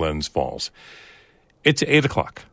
Glens Falls. It's 8 o'clock.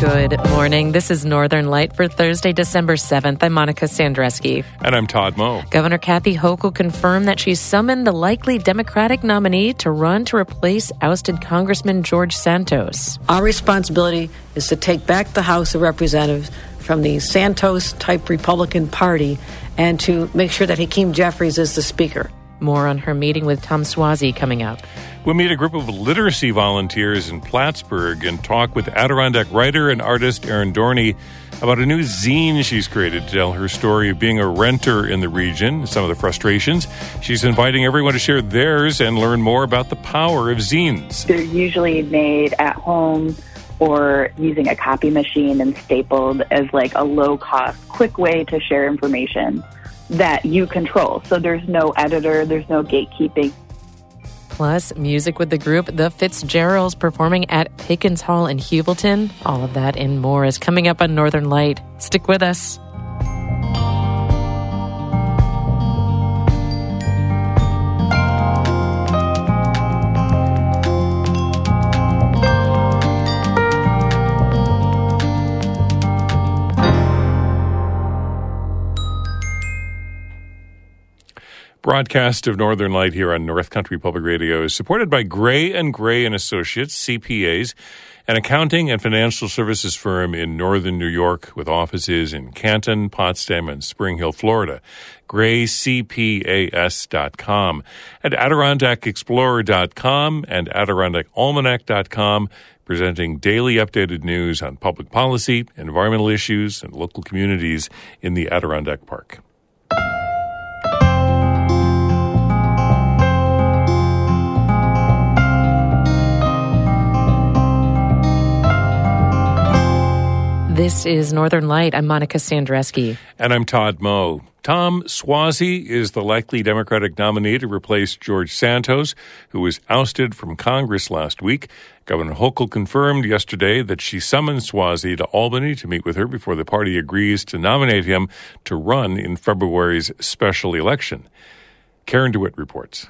Good morning. This is Northern Light for Thursday, December 7th. I'm Monica Sandreczki. And I'm Todd Moe. Governor Kathy Hochul confirmed that she summoned the likely Democratic nominee to run to replace ousted Congressman George Santos. Our responsibility is to take back the House of Representatives from the Santos type Republican Party and to make sure that Hakeem Jeffries is the Speaker. More on her meeting with Tom Suozzi coming up. We'll meet a group of literacy volunteers in Plattsburgh and talk with Adirondack writer and artist Erin Dorney about a new zine she's created to tell her story of being a renter in the region, some of the frustrations. She's inviting everyone to share theirs and learn more about the power of zines. They're usually made at home or using a copy machine and stapled as like a low cost, quick way to share information that you control. So there's no editor, there's no gatekeeping. Plus, music with the group The Fitzgeralds performing at Pickens Hall in Heuvelton. All of that and more is coming up on Northern Light. Stick with us. Broadcast of Northern Light here on North Country Public Radio is supported by Gray and Gray and Associates CPAs, an accounting and financial services firm in northern New York with offices in Canton, Potsdam, and Spring Hill, Florida. GrayCPAS.com and AdirondackExplorer.com and AdirondackAlmanac.com presenting daily updated news on public policy, environmental issues, and local communities in the Adirondack Park. This is Northern Light. I'm Monica Sandreczki. And I'm Todd Moe. Tom Suozzi is the likely Democratic nominee to replace George Santos, who was ousted from Congress last week. Governor Hochul confirmed yesterday that she summoned Suozzi to Albany to meet with her before the party agrees to nominate him to run in February's special election. Karen DeWitt reports.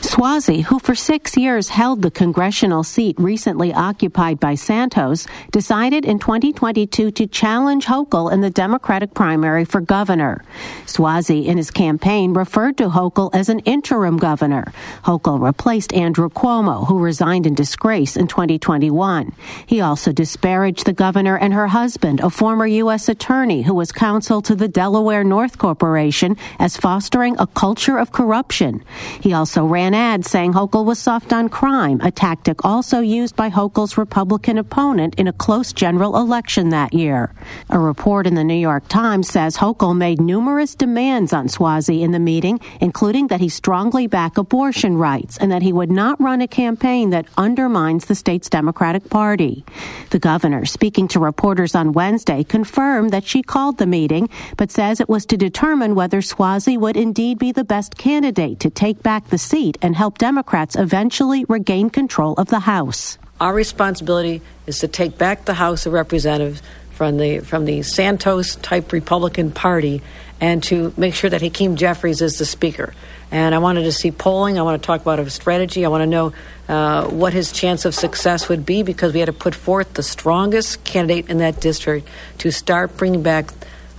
Suozzi, who for six years held the congressional seat recently occupied by Santos, decided in 2022 to challenge Hochul in the Democratic primary for governor. Suozzi, in his campaign, referred to Hochul as an interim governor. Hochul replaced Andrew Cuomo, who resigned in disgrace in 2021. He also disparaged the governor and her husband, a former U.S. attorney who was counsel to the Delaware North Corporation, as fostering a culture of corruption. He also ran an ad saying Hochul was soft on crime, a tactic also used by Hochul's Republican opponent in a close general election that year. A report in the New York Times says Hochul made numerous demands on Suozzi in the meeting, including that he strongly back abortion rights and that he would not run a campaign that undermines the state's Democratic Party. The governor, speaking to reporters on Wednesday, confirmed that she called the meeting, but says it was to determine whether Suozzi would indeed be the best candidate to take back the seat and help Democrats eventually regain control of the House. Our responsibility is to take back the House of Representatives from the from the Santos type Republican Party and to make sure that Hakeem Jeffries is the Speaker. And I wanted to see polling. I want to talk about a strategy. I want to know uh, what his chance of success would be because we had to put forth the strongest candidate in that district to start bringing back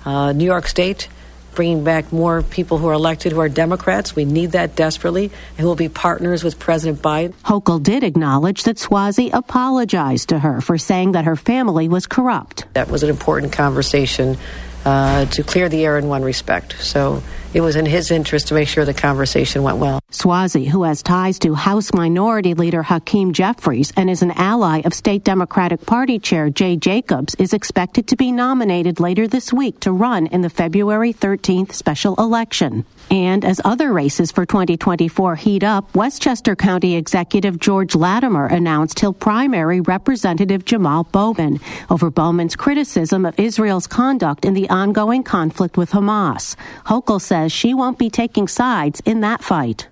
uh, New York State bringing back more people who are elected who are Democrats. We need that desperately, and who will be partners with President Biden. Hochul did acknowledge that Suozzi apologized to her for saying that her family was corrupt. That was an important conversation uh, to clear the air in one respect. So it was in his interest to make sure the conversation went well. Suozzi, who has ties to House Minority Leader Hakeem Jeffries and is an ally of State Democratic Party Chair Jay Jacobs, is expected to be nominated later this week to run in the February 13th special election. And as other races for 2024 heat up, Westchester County Executive George Latimer announced he'll primary Representative Jamal Bowman over Bowman's criticism of Israel's conduct in the ongoing conflict with Hamas. Hochul says she won't be taking sides in that fight.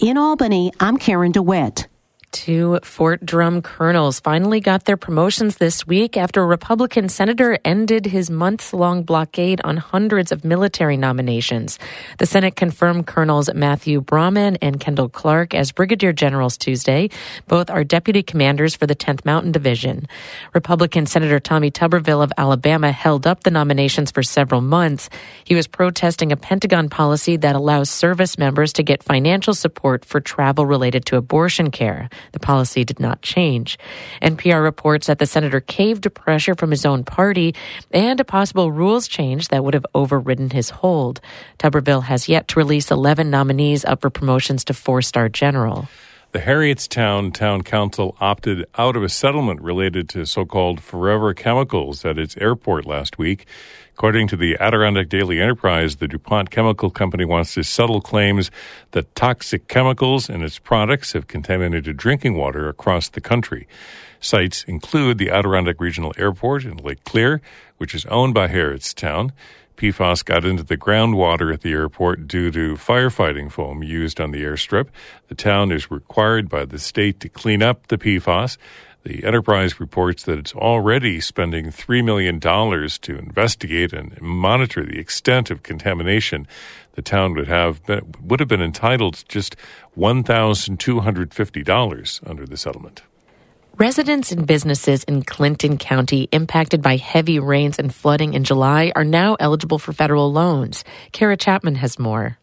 In Albany, I'm Karen DeWitt. Two Fort Drum colonels finally got their promotions this week after a Republican senator ended his months long blockade on hundreds of military nominations. The Senate confirmed Colonels Matthew Brahman and Kendall Clark as brigadier generals Tuesday. Both are deputy commanders for the 10th Mountain Division. Republican Senator Tommy Tuberville of Alabama held up the nominations for several months. He was protesting a Pentagon policy that allows service members to get financial support for travel related to abortion care. The policy did not change. NPR reports that the senator caved to pressure from his own party and a possible rules change that would have overridden his hold. Tuberville has yet to release 11 nominees up for promotions to four star general. The Harrietstown Town Council opted out of a settlement related to so called forever chemicals at its airport last week. According to the Adirondack Daily Enterprise, the DuPont Chemical Company wants to settle claims that toxic chemicals in its products have contaminated drinking water across the country. Sites include the Adirondack Regional Airport in Lake Clear, which is owned by Harrietstown. PFAS got into the groundwater at the airport due to firefighting foam used on the airstrip. The town is required by the state to clean up the PFAS. The enterprise reports that it's already spending $3 million to investigate and monitor the extent of contamination. The town would have been, would have been entitled to just $1,250 under the settlement. Residents and businesses in Clinton County impacted by heavy rains and flooding in July are now eligible for federal loans. Kara Chapman has more.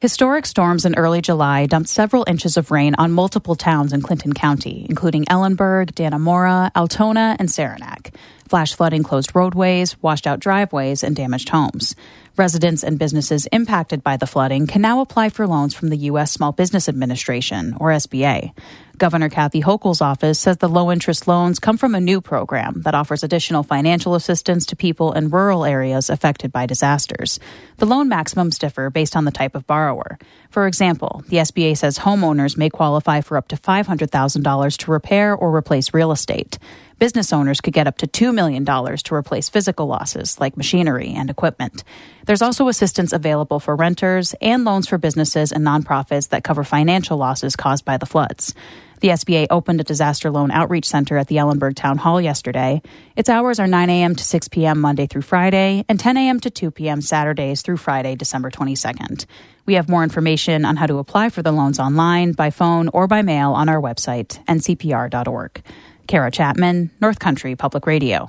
Historic storms in early July dumped several inches of rain on multiple towns in Clinton County, including Ellenburg, Dannemora, Altona, and Saranac. Flash flooding closed roadways, washed out driveways, and damaged homes. Residents and businesses impacted by the flooding can now apply for loans from the U.S. Small Business Administration, or SBA. Governor Kathy Hochul's office says the low interest loans come from a new program that offers additional financial assistance to people in rural areas affected by disasters. The loan maximums differ based on the type of borrower. For example, the SBA says homeowners may qualify for up to $500,000 to repair or replace real estate. Business owners could get up to $2 million to replace physical losses like machinery and equipment. There's also assistance available for renters and loans for businesses and nonprofits that cover financial losses caused by the floods. The SBA opened a disaster loan outreach center at the Ellenburg Town Hall yesterday. Its hours are 9 a.m. to 6 p.m. Monday through Friday and 10 a.m. to 2 p.m. Saturdays through Friday, December 22nd. We have more information on how to apply for the loans online, by phone, or by mail on our website, ncpr.org. Kara Chapman, North Country Public Radio.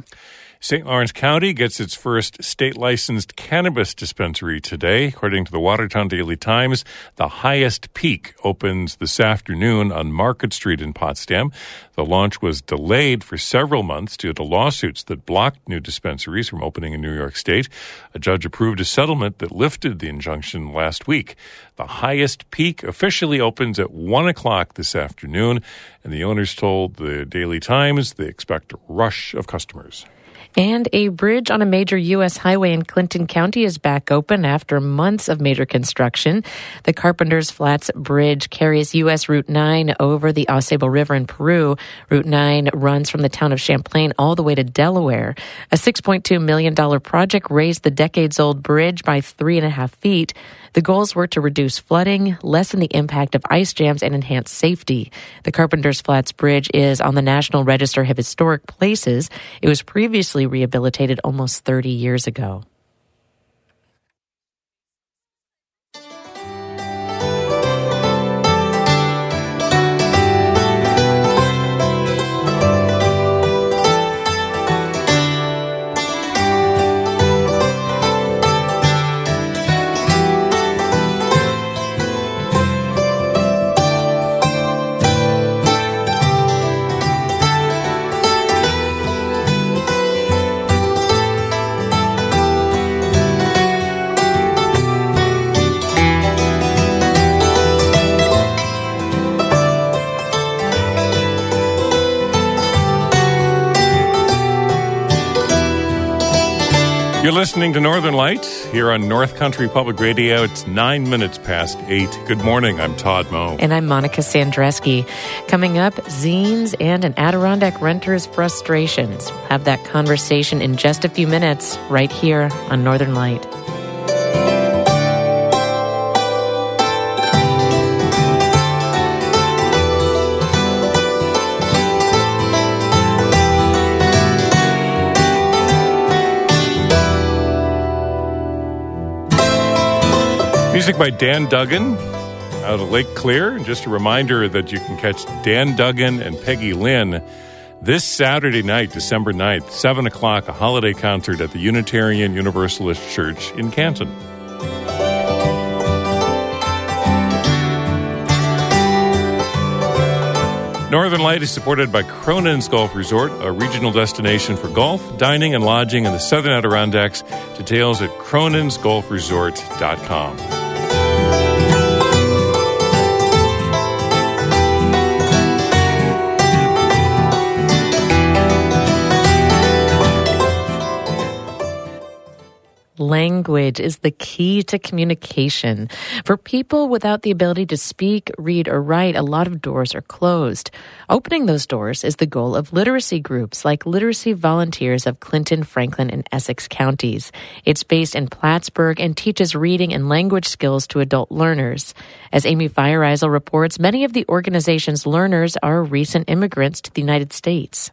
St. Lawrence County gets its first state licensed cannabis dispensary today. According to the Watertown Daily Times, the highest peak opens this afternoon on Market Street in Potsdam. The launch was delayed for several months due to lawsuits that blocked new dispensaries from opening in New York State. A judge approved a settlement that lifted the injunction last week. The highest peak officially opens at 1 o'clock this afternoon, and the owners told the Daily Times they expect a rush of customers. And a bridge on a major U.S. highway in Clinton County is back open after months of major construction. The Carpenter's Flats Bridge carries U.S. Route 9 over the Ausable River in Peru. Route 9 runs from the town of Champlain all the way to Delaware. A $6.2 million project raised the decades old bridge by three and a half feet. The goals were to reduce flooding, lessen the impact of ice jams, and enhance safety. The Carpenter's Flats Bridge is on the National Register of Historic Places. It was previously rehabilitated almost 30 years ago. You're listening to Northern Light here on North Country Public Radio. It's nine minutes past eight. Good morning. I'm Todd Moe. And I'm Monica Sandreczki. Coming up, zines and an Adirondack renter's frustrations. Have that conversation in just a few minutes right here on Northern Light. Music by Dan Duggan out of Lake Clear. And just a reminder that you can catch Dan Duggan and Peggy Lynn this Saturday night, December 9th, 7 o'clock, a holiday concert at the Unitarian Universalist Church in Canton. Northern Light is supported by Cronin's Golf Resort, a regional destination for golf, dining, and lodging in the southern Adirondacks. Details at cronin'sgolfresort.com. Language is the key to communication. For people without the ability to speak, read, or write, a lot of doors are closed. Opening those doors is the goal of literacy groups like Literacy Volunteers of Clinton, Franklin, and Essex counties. It's based in Plattsburgh and teaches reading and language skills to adult learners. As Amy Feiereisel reports, many of the organization's learners are recent immigrants to the United States.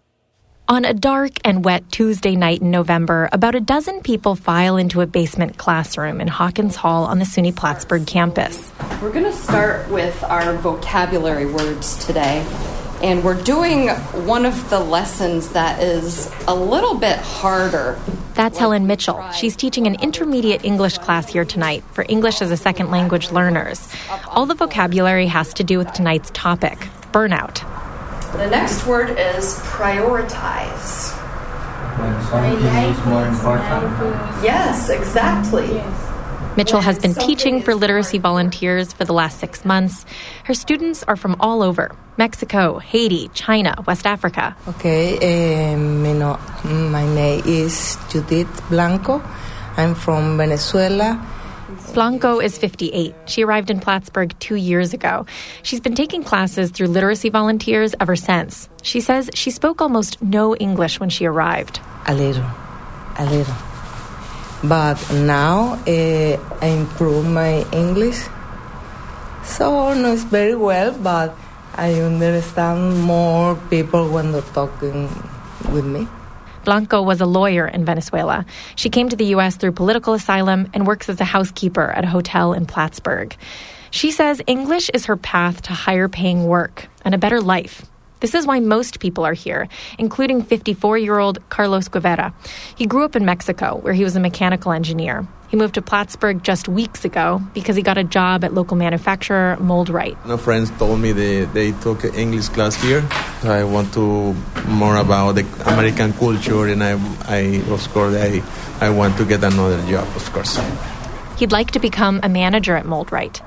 On a dark and wet Tuesday night in November, about a dozen people file into a basement classroom in Hawkins Hall on the SUNY Plattsburgh campus. We're going to start with our vocabulary words today. And we're doing one of the lessons that is a little bit harder. That's Helen Mitchell. She's teaching an intermediate English class here tonight for English as a second language learners. All the vocabulary has to do with tonight's topic burnout. The next word is prioritize. When something is more important. Yes, exactly. Mitchell has been teaching for literacy volunteers for the last six months. Her students are from all over Mexico, Haiti, China, West Africa. Okay, uh, my name is Judith Blanco. I'm from Venezuela. Blanco is 58. She arrived in Plattsburgh two years ago. She's been taking classes through literacy volunteers ever since. She says she spoke almost no English when she arrived. A little, a little. But now uh, I improve my English. So not very well, but I understand more people when they're talking with me. Blanco was a lawyer in Venezuela. She came to the U.S. through political asylum and works as a housekeeper at a hotel in Plattsburgh. She says English is her path to higher paying work and a better life. This is why most people are here, including 54 year old Carlos Guevara. He grew up in Mexico, where he was a mechanical engineer. He moved to Plattsburgh just weeks ago because he got a job at local manufacturer Mold-Rite. No friends told me they, they took English class here. I want to more about the American culture, and I, I of course, I, I want to get another job, of course. He'd like to become a manager at Mold-Rite.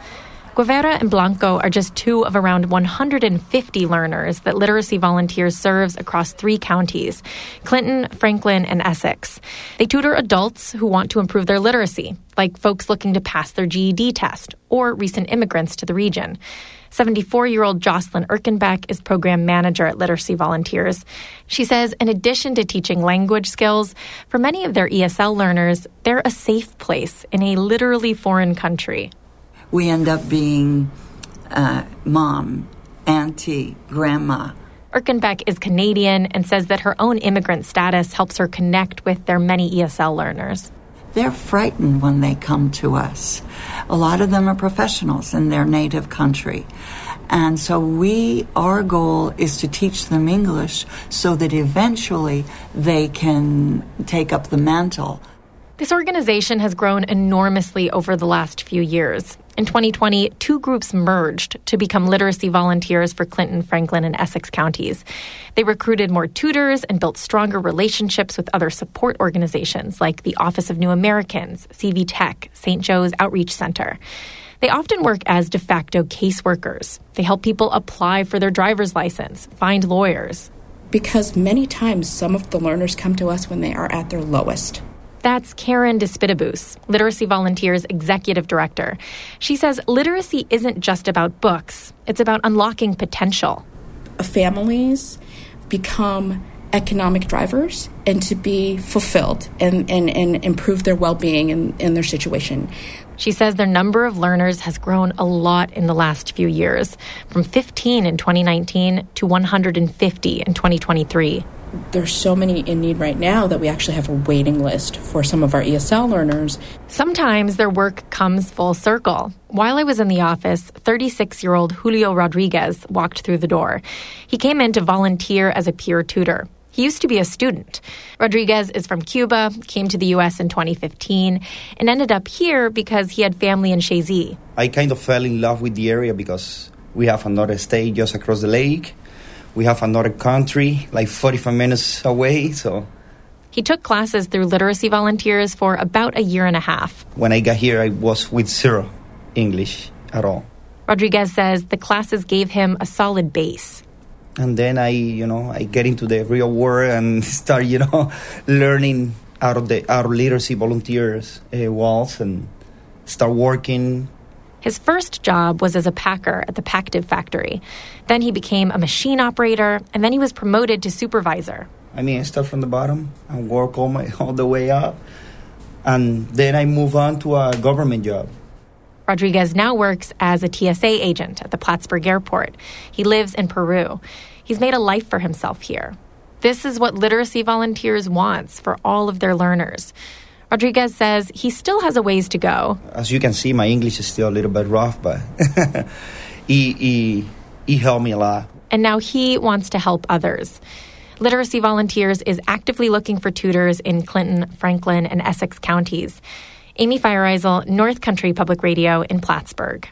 Guevara and Blanco are just two of around 150 learners that literacy volunteers serves across three counties Clinton, Franklin, and Essex. They tutor adults who want to improve their literacy, like folks looking to pass their GED test or recent immigrants to the region. 74 year old Jocelyn Erkenbeck is program manager at Literacy Volunteers. She says, in addition to teaching language skills, for many of their ESL learners, they're a safe place in a literally foreign country we end up being uh, mom, auntie, grandma. Erkenbeck is Canadian and says that her own immigrant status helps her connect with their many ESL learners. They're frightened when they come to us. A lot of them are professionals in their native country. And so we, our goal is to teach them English so that eventually they can take up the mantle. This organization has grown enormously over the last few years. In 2020, two groups merged to become literacy volunteers for Clinton, Franklin, and Essex counties. They recruited more tutors and built stronger relationships with other support organizations like the Office of New Americans, CV Tech, St. Joe's Outreach Center. They often work as de facto caseworkers. They help people apply for their driver's license, find lawyers. Because many times some of the learners come to us when they are at their lowest. That's Karen Despidabus, Literacy Volunteers Executive Director. She says literacy isn't just about books, it's about unlocking potential. Families become economic drivers and to be fulfilled and, and, and improve their well being in, in their situation. She says their number of learners has grown a lot in the last few years, from 15 in 2019 to 150 in 2023. There's so many in need right now that we actually have a waiting list for some of our ESL learners. Sometimes their work comes full circle. While I was in the office, 36 year old Julio Rodriguez walked through the door. He came in to volunteer as a peer tutor. He used to be a student. Rodriguez is from Cuba, came to the U.S. in 2015, and ended up here because he had family in Chazy. I kind of fell in love with the area because we have another state just across the lake. We have another country like 45 minutes away, so. He took classes through literacy volunteers for about a year and a half. When I got here, I was with zero English at all. Rodriguez says the classes gave him a solid base and then I, you know, I get into the real world and start, you know, learning out of the out of literacy volunteers uh, walls and start working. His first job was as a packer at the Pactiv factory. Then he became a machine operator, and then he was promoted to supervisor. I mean, I start from the bottom and work all my all the way up, and then I move on to a government job. Rodriguez now works as a TSA agent at the Plattsburgh airport. He lives in Peru. He's made a life for himself here. This is what literacy volunteers wants for all of their learners. Rodriguez says he still has a ways to go. As you can see, my English is still a little bit rough, but he, he, he helped me a lot. And now he wants to help others. Literacy Volunteers is actively looking for tutors in Clinton, Franklin, and Essex counties. Amy Feiereisel, North Country Public Radio in Plattsburgh.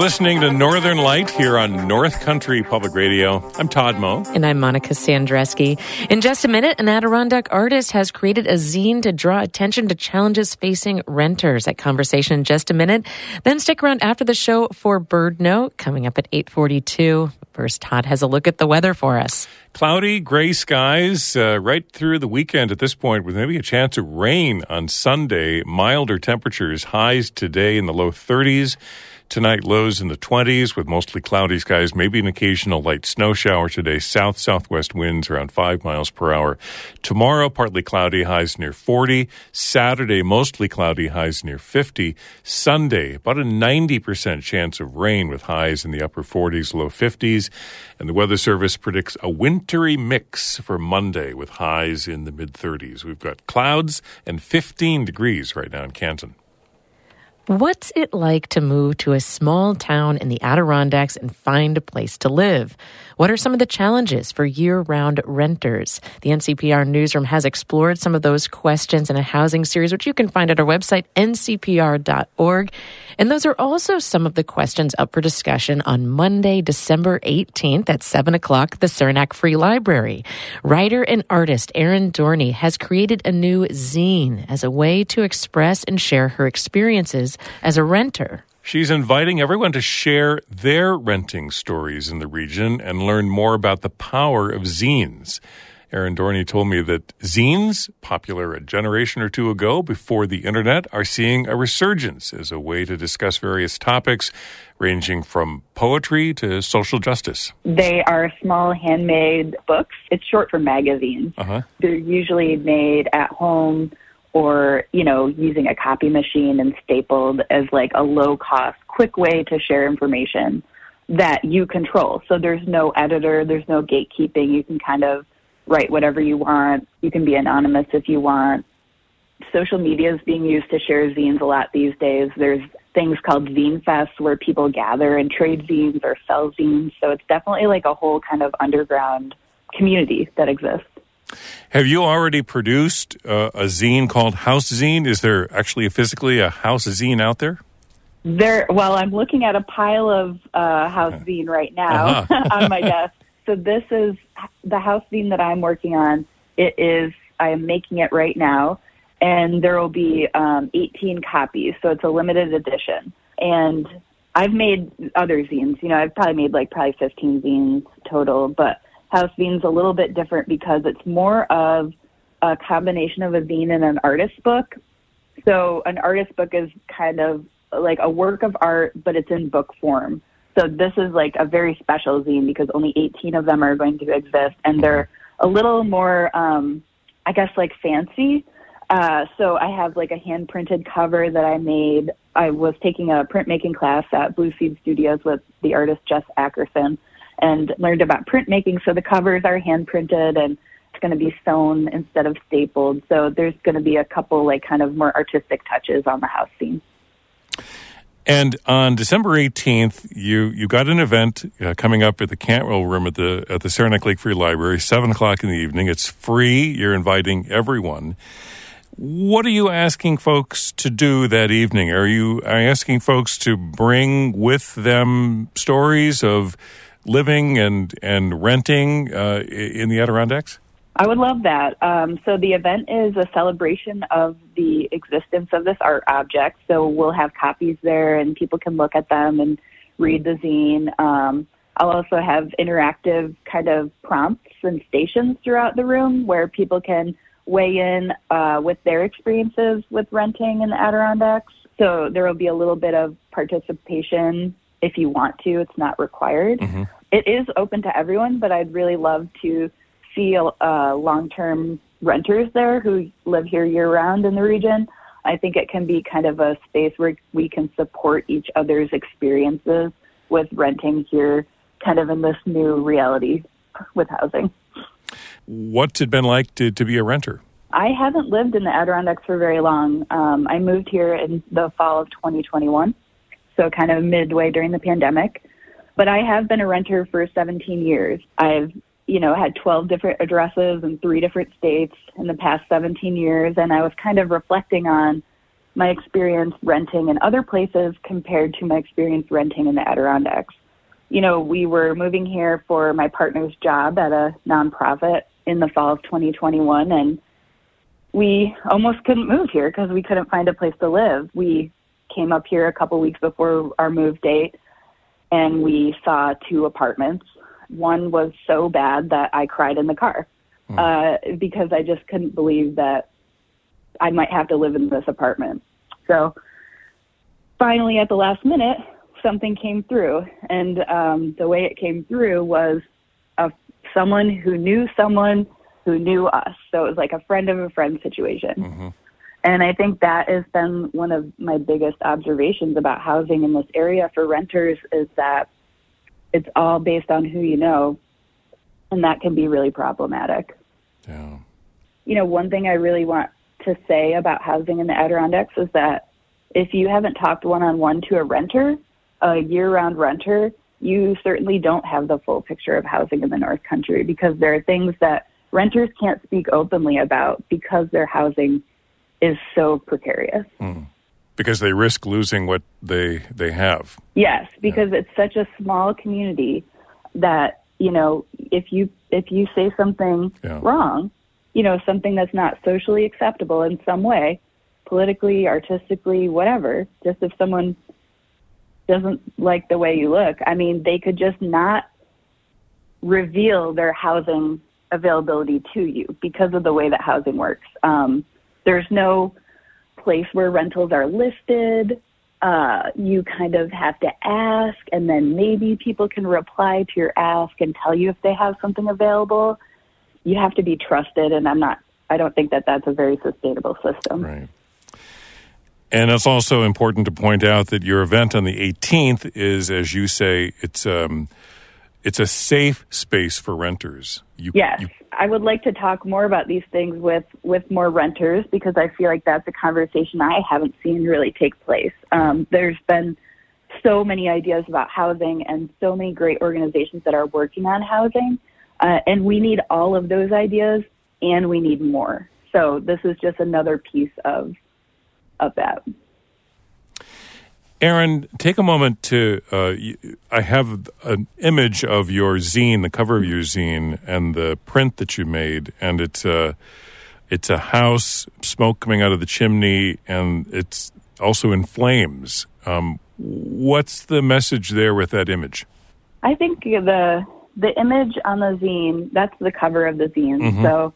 Listening to Northern Light here on North Country Public Radio. I'm Todd Moe. And I'm Monica Sandreczki. In just a minute, an Adirondack artist has created a zine to draw attention to challenges facing renters. At conversation in just a minute. Then stick around after the show for Bird Note coming up at 842. First, Todd has a look at the weather for us. Cloudy, gray skies uh, right through the weekend at this point, with maybe a chance of rain on Sunday. Milder temperatures, highs today in the low 30s. Tonight, lows in the 20s with mostly cloudy skies, maybe an occasional light snow shower today. South southwest winds around 5 miles per hour. Tomorrow, partly cloudy, highs near 40. Saturday, mostly cloudy, highs near 50. Sunday, about a 90% chance of rain with highs in the upper 40s, low 50s. And the Weather Service predicts a wintry mix for Monday with highs in the mid 30s. We've got clouds and 15 degrees right now in Canton. What's it like to move to a small town in the Adirondacks and find a place to live? What are some of the challenges for year round renters? The NCPR newsroom has explored some of those questions in a housing series, which you can find at our website, ncpr.org. And those are also some of the questions up for discussion on Monday, December 18th at 7 o'clock the Saranac Free Library. Writer and artist Erin Dorney has created a new zine as a way to express and share her experiences as a renter. She's inviting everyone to share their renting stories in the region and learn more about the power of zines. Erin Dorney told me that zines, popular a generation or two ago before the internet, are seeing a resurgence as a way to discuss various topics ranging from poetry to social justice. They are small handmade books. It's short for magazines. Uh-huh. They're usually made at home or, you know, using a copy machine and stapled as like a low cost, quick way to share information that you control. So there's no editor, there's no gatekeeping. You can kind of write whatever you want. You can be anonymous if you want. Social media is being used to share zines a lot these days. There's things called zine fests where people gather and trade zines or sell zines. So it's definitely like a whole kind of underground community that exists. Have you already produced uh, a zine called House Zine? Is there actually physically a House Zine out there? There. Well, I'm looking at a pile of uh, House Zine right now uh-huh. on my desk. So this is the House Zine that I'm working on. It is. I am making it right now, and there will be um, 18 copies. So it's a limited edition. And I've made other zines. You know, I've probably made like probably 15 zines total, but House Zines a little bit different because it's more of a combination of a zine and an artist book. So an artist book is kind of like a work of art, but it's in book form. So this is like a very special zine because only 18 of them are going to exist, and they're a little more, um, I guess, like fancy. Uh, so I have like a hand printed cover that I made. I was taking a printmaking class at Blue Seed Studios with the artist Jess Ackerson and learned about printmaking. So the covers are hand printed and it's going to be sewn instead of stapled. So there's going to be a couple like kind of more artistic touches on the House Zine. And on December 18th, you, you got an event uh, coming up at the Cantwell Room at the at the Saranac Lake Free Library, 7 o'clock in the evening. It's free. You're inviting everyone. What are you asking folks to do that evening? Are you are you asking folks to bring with them stories of living and, and renting uh, in the Adirondacks? I would love that. Um, so the event is a celebration of the existence of this art object. So we'll have copies there, and people can look at them and read the zine. Um, I'll also have interactive kind of prompts and stations throughout the room where people can weigh in uh, with their experiences with renting in the Adirondacks. So there will be a little bit of participation if you want to. It's not required. Mm-hmm. It is open to everyone, but I'd really love to see uh, long-term renters there who live here year-round in the region. I think it can be kind of a space where we can support each other's experiences with renting here, kind of in this new reality with housing. What's it been like to, to be a renter? I haven't lived in the Adirondacks for very long. Um, I moved here in the fall of 2021, so kind of midway during the pandemic. But I have been a renter for 17 years. I've you know, had 12 different addresses in three different states in the past 17 years. And I was kind of reflecting on my experience renting in other places compared to my experience renting in the Adirondacks. You know, we were moving here for my partner's job at a nonprofit in the fall of 2021, and we almost couldn't move here because we couldn't find a place to live. We came up here a couple weeks before our move date, and we saw two apartments one was so bad that I cried in the car mm. uh, because I just couldn't believe that I might have to live in this apartment. So finally, at the last minute, something came through, and um, the way it came through was a, someone who knew someone who knew us. So it was like a friend of a friend situation. Mm-hmm. And I think that has been one of my biggest observations about housing in this area for renters is that it's all based on who you know, and that can be really problematic. Yeah. You know, one thing I really want to say about housing in the Adirondacks is that if you haven't talked one on one to a renter, a year round renter, you certainly don't have the full picture of housing in the North Country because there are things that renters can't speak openly about because their housing is so precarious. Mm because they risk losing what they they have. Yes, because yeah. it's such a small community that you know if you if you say something yeah. wrong, you know something that's not socially acceptable in some way, politically, artistically, whatever. Just if someone doesn't like the way you look, I mean, they could just not reveal their housing availability to you because of the way that housing works. Um, there's no place where rentals are listed. Uh, you kind of have to ask, and then maybe people can reply to your ask and tell you if they have something available. You have to be trusted, and I'm not. I don't think that that's a very sustainable system. Right. And it's also important to point out that your event on the 18th is, as you say, it's um, it's a safe space for renters. You, yes, you, I would like to talk more about these things with with more renters because I feel like that's a conversation I haven't seen really take place. Um, there's been so many ideas about housing and so many great organizations that are working on housing, uh, and we need all of those ideas and we need more. So this is just another piece of of that. Erin, take a moment to. Uh, I have an image of your zine, the cover of your zine, and the print that you made, and it's a it's a house, smoke coming out of the chimney, and it's also in flames. Um, what's the message there with that image? I think the the image on the zine, that's the cover of the zine. Mhm. So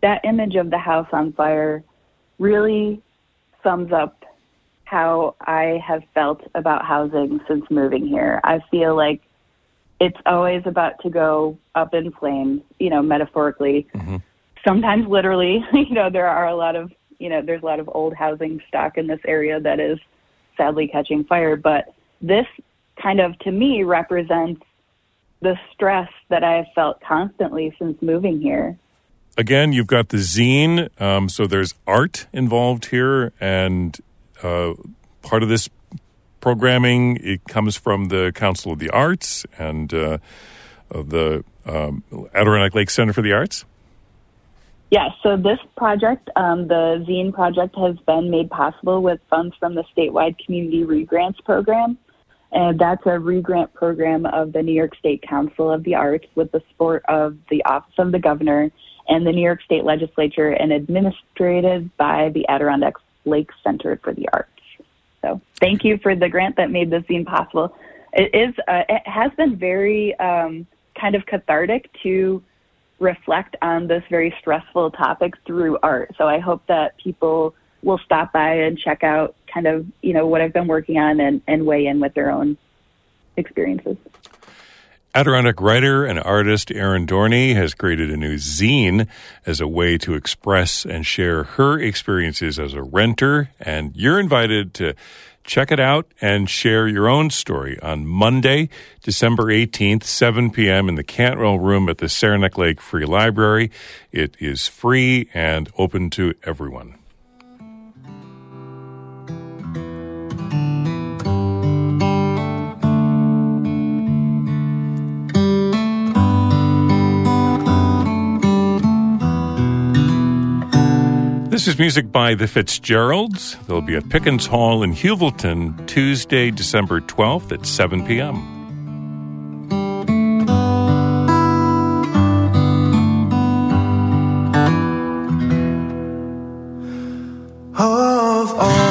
that image of the house on fire really sums up how I have felt about housing since moving here. I feel like it's always about to go up in flames, you know, metaphorically. Sometimes literally, you know, there are a lot of, you know, there's a lot of old housing stock in this area that is sadly catching fire, but this kind of to me represents the stress that I have felt constantly since moving here. Again, you've got the zine, um, so there's art involved here, and uh, part of this programming it comes from the Council of the Arts and uh, the um, Adirondack Lake Center for the Arts. Yes, so this project, um, the Zine project, has been made possible with funds from the statewide Community Regrants Program. And that's a regrant program of the New York State Council of the Arts with the support of the Office of the Governor and the New York State Legislature and administrated by the Adirondack Lake Center for the Arts. So thank you for the grant that made this zine possible. It is, uh, it has been very um, kind of cathartic to reflect on this very stressful topic through art. So I hope that people will stop by and check out kind of, you know, what I've been working on and, and weigh in with their own experiences. Adirondack writer and artist Erin Dorney has created a new zine as a way to express and share her experiences as a renter. And you're invited to check it out and share your own story on Monday, December 18th, 7 p.m. in the Cantwell Room at the Saranac Lake Free Library. It is free and open to everyone. This is music by the Fitzgeralds. They'll be at Pickens Hall in Heuvelton Tuesday, December 12th at 7 p.m. Of all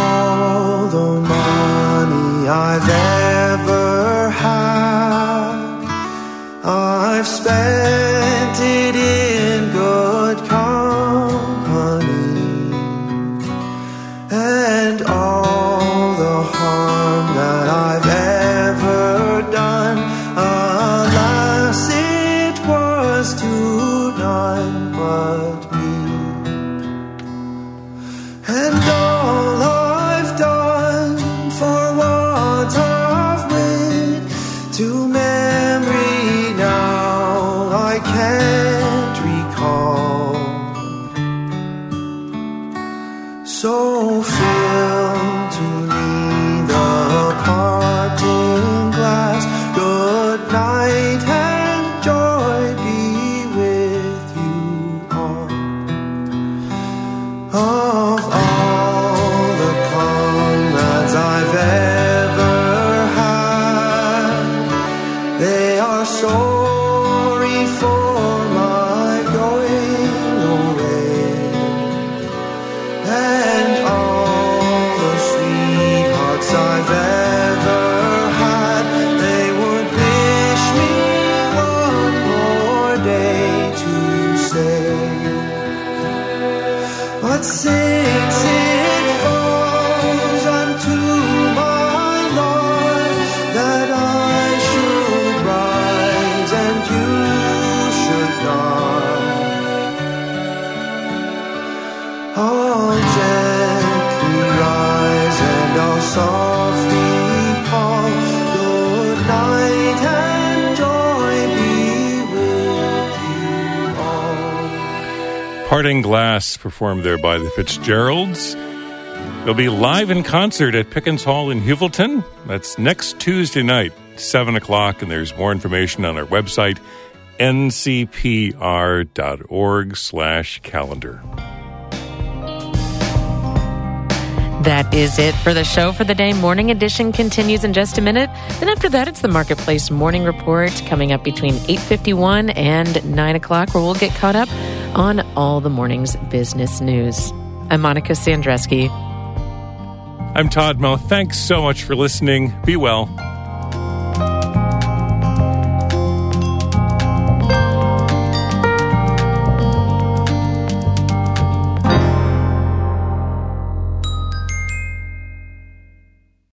Parting Glass performed there by the Fitzgeralds. They'll be live in concert at Pickens Hall in Heuvelton. That's next Tuesday night, 7 o'clock, and there's more information on our website, ncpr.org slash calendar. That is it for the show for the day. Morning edition continues in just a minute. Then after that, it's the Marketplace Morning Report coming up between 8.51 and 9 o'clock, where we'll get caught up on all the morning's business news. I'm Monica Sandreczki. I'm Todd Moe. Thanks so much for listening. Be well.